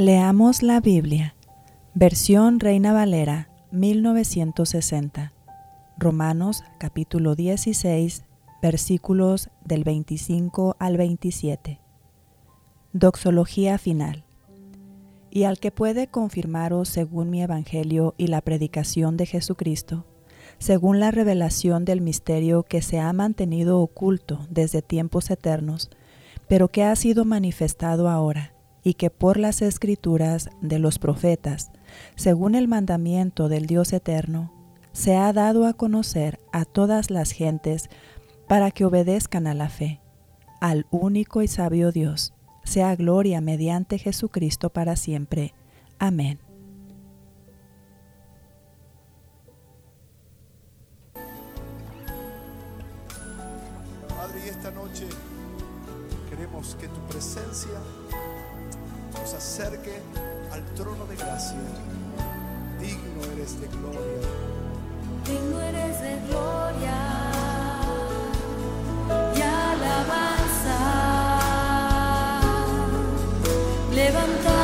Leamos la Biblia. Versión Reina Valera, 1960. Romanos capítulo 16, versículos del 25 al 27. Doxología final. Y al que puede confirmaros según mi Evangelio y la predicación de Jesucristo, según la revelación del misterio que se ha mantenido oculto desde tiempos eternos, pero que ha sido manifestado ahora y que por las escrituras de los profetas, según el mandamiento del Dios eterno, se ha dado a conocer a todas las gentes para que obedezcan a la fe, al único y sabio Dios, sea gloria mediante Jesucristo para siempre. Amén. Padre, esta noche queremos que tu presencia nos acerque al trono de gracia. Digno eres de gloria. Digno eres de gloria y alabanza. Levantamos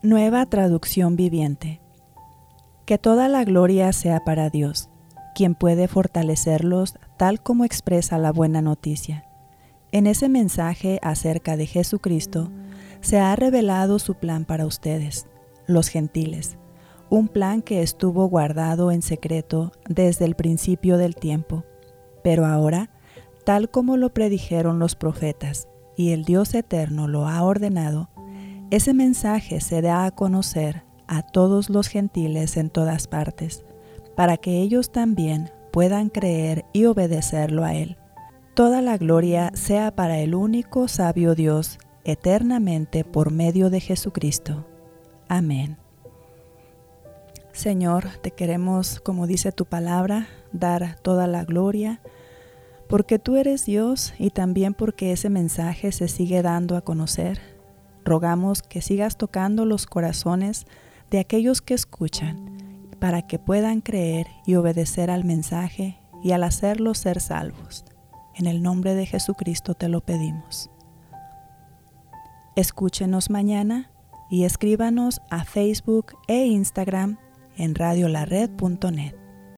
Nueva traducción viviente. Que toda la gloria sea para Dios, quien puede fortalecerlos tal como expresa la buena noticia. En ese mensaje acerca de Jesucristo se ha revelado su plan para ustedes, los gentiles, un plan que estuvo guardado en secreto desde el principio del tiempo, pero ahora, tal como lo predijeron los profetas, y el Dios eterno lo ha ordenado, ese mensaje se da a conocer a todos los gentiles en todas partes, para que ellos también puedan creer y obedecerlo a Él. Toda la gloria sea para el único sabio Dios, eternamente por medio de Jesucristo. Amén. Señor, te queremos, como dice tu palabra, dar toda la gloria, porque tú eres Dios y también porque ese mensaje se sigue dando a conocer Rogamos que sigas tocando los corazones de aquellos que escuchan para que puedan creer y obedecer al mensaje y al hacerlos ser salvos. En el nombre de Jesucristo te lo pedimos. Escúchenos mañana y escríbanos a Facebook e Instagram en radiolared.net.